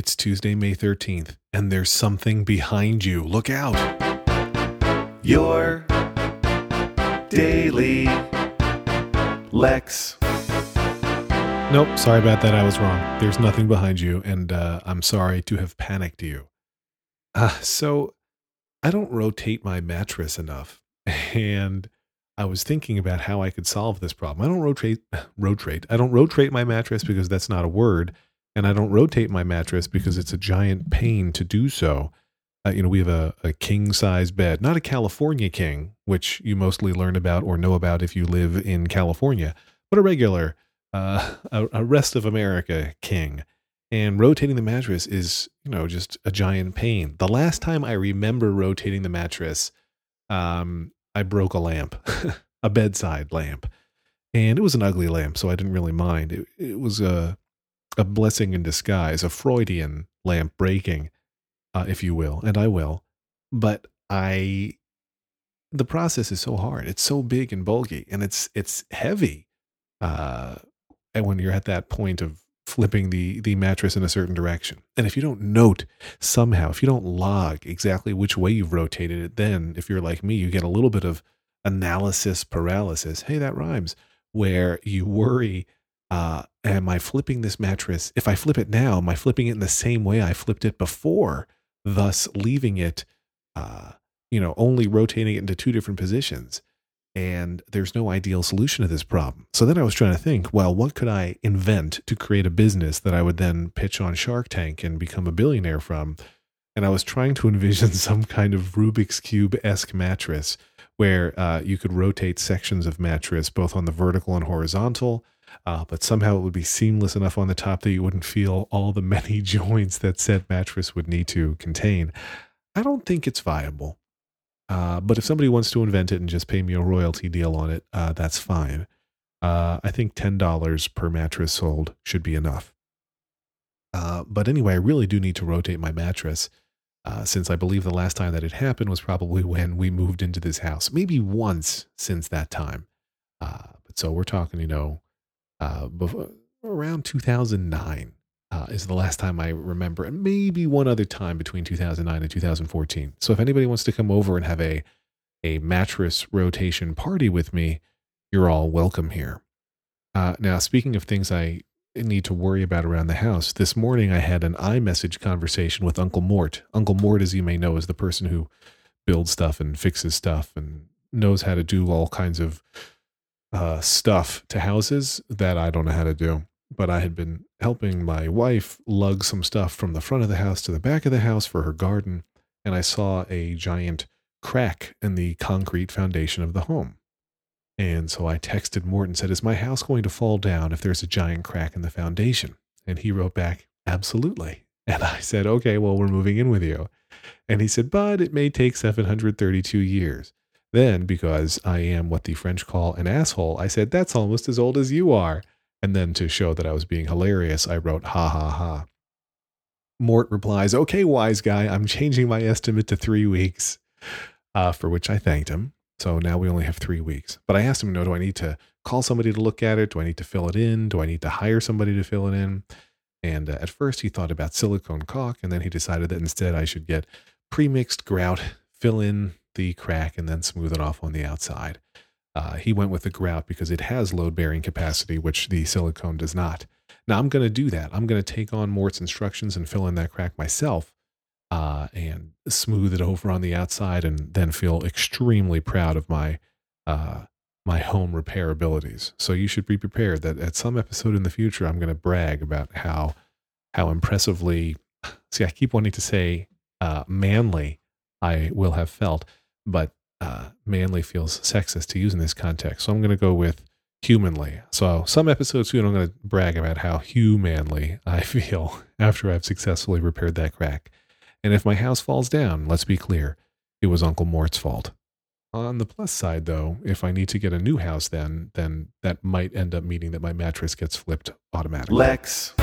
It's Tuesday, May 13th, and there's something behind you. Look out. Your daily Lex. Nope, sorry about that. I was wrong. There's nothing behind you, and uh, I'm sorry to have panicked you. Uh, so, I don't rotate my mattress enough, and I was thinking about how I could solve this problem. I don't rotate, rotate. I don't rotate my mattress because that's not a word, and I don't rotate my mattress because it's a giant pain to do so. Uh, you know, we have a, a king size bed, not a California king, which you mostly learn about or know about if you live in California, but a regular, uh, a, a rest of America king. And rotating the mattress is, you know, just a giant pain. The last time I remember rotating the mattress, um, I broke a lamp, a bedside lamp, and it was an ugly lamp, so I didn't really mind. It, it was a a blessing in disguise, a Freudian lamp breaking, uh, if you will, and I will. But I, the process is so hard. It's so big and bulky, and it's it's heavy. Uh, and when you're at that point of flipping the the mattress in a certain direction, and if you don't note somehow, if you don't log exactly which way you've rotated it, then if you're like me, you get a little bit of analysis paralysis. Hey, that rhymes. Where you worry uh, am I flipping this mattress? If I flip it now, am I flipping it in the same way I flipped it before, thus leaving it, uh, you know, only rotating it into two different positions? And there's no ideal solution to this problem. So then I was trying to think, well, what could I invent to create a business that I would then pitch on Shark Tank and become a billionaire from? And I was trying to envision some kind of Rubik's Cube esque mattress where uh, you could rotate sections of mattress both on the vertical and horizontal uh, but somehow it would be seamless enough on the top that you wouldn't feel all the many joints that said mattress would need to contain. I don't think it's viable. Uh, but if somebody wants to invent it and just pay me a royalty deal on it, uh, that's fine. Uh, I think $10 per mattress sold should be enough. Uh, but anyway, I really do need to rotate my mattress. Uh, since I believe the last time that it happened was probably when we moved into this house, maybe once since that time. but so we're talking, you know, uh, before, around 2009 uh, is the last time I remember, and maybe one other time between 2009 and 2014. So if anybody wants to come over and have a a mattress rotation party with me, you're all welcome here. Uh, now, speaking of things I need to worry about around the house, this morning I had an iMessage conversation with Uncle Mort. Uncle Mort, as you may know, is the person who builds stuff and fixes stuff and knows how to do all kinds of uh, stuff to houses that I don't know how to do. But I had been helping my wife lug some stuff from the front of the house to the back of the house for her garden, and I saw a giant crack in the concrete foundation of the home. And so I texted Morton said, Is my house going to fall down if there's a giant crack in the foundation? And he wrote back, Absolutely. And I said, Okay, well, we're moving in with you. And he said, But it may take 732 years. Then, because I am what the French call an asshole, I said, That's almost as old as you are. And then to show that I was being hilarious, I wrote, Ha ha ha. Mort replies, Okay, wise guy, I'm changing my estimate to three weeks, uh, for which I thanked him. So now we only have three weeks. But I asked him, No, do I need to call somebody to look at it? Do I need to fill it in? Do I need to hire somebody to fill it in? And uh, at first he thought about silicone caulk, and then he decided that instead I should get pre-mixed grout, fill in the crack and then smooth it off on the outside. Uh, he went with the grout because it has load bearing capacity, which the silicone does not. Now I'm going to do that. I'm going to take on Mort's instructions and fill in that crack myself uh, and smooth it over on the outside and then feel extremely proud of my uh, my home repair abilities. So you should be prepared that at some episode in the future, I'm going to brag about how how impressively. See, I keep wanting to say uh, manly I will have felt but uh, manly feels sexist to use in this context. So I'm going to go with humanly. So some episodes soon I'm going to brag about how humanly I feel after I've successfully repaired that crack. And if my house falls down, let's be clear, it was Uncle Mort's fault. On the plus side, though, if I need to get a new house, then then that might end up meaning that my mattress gets flipped automatically. Lex.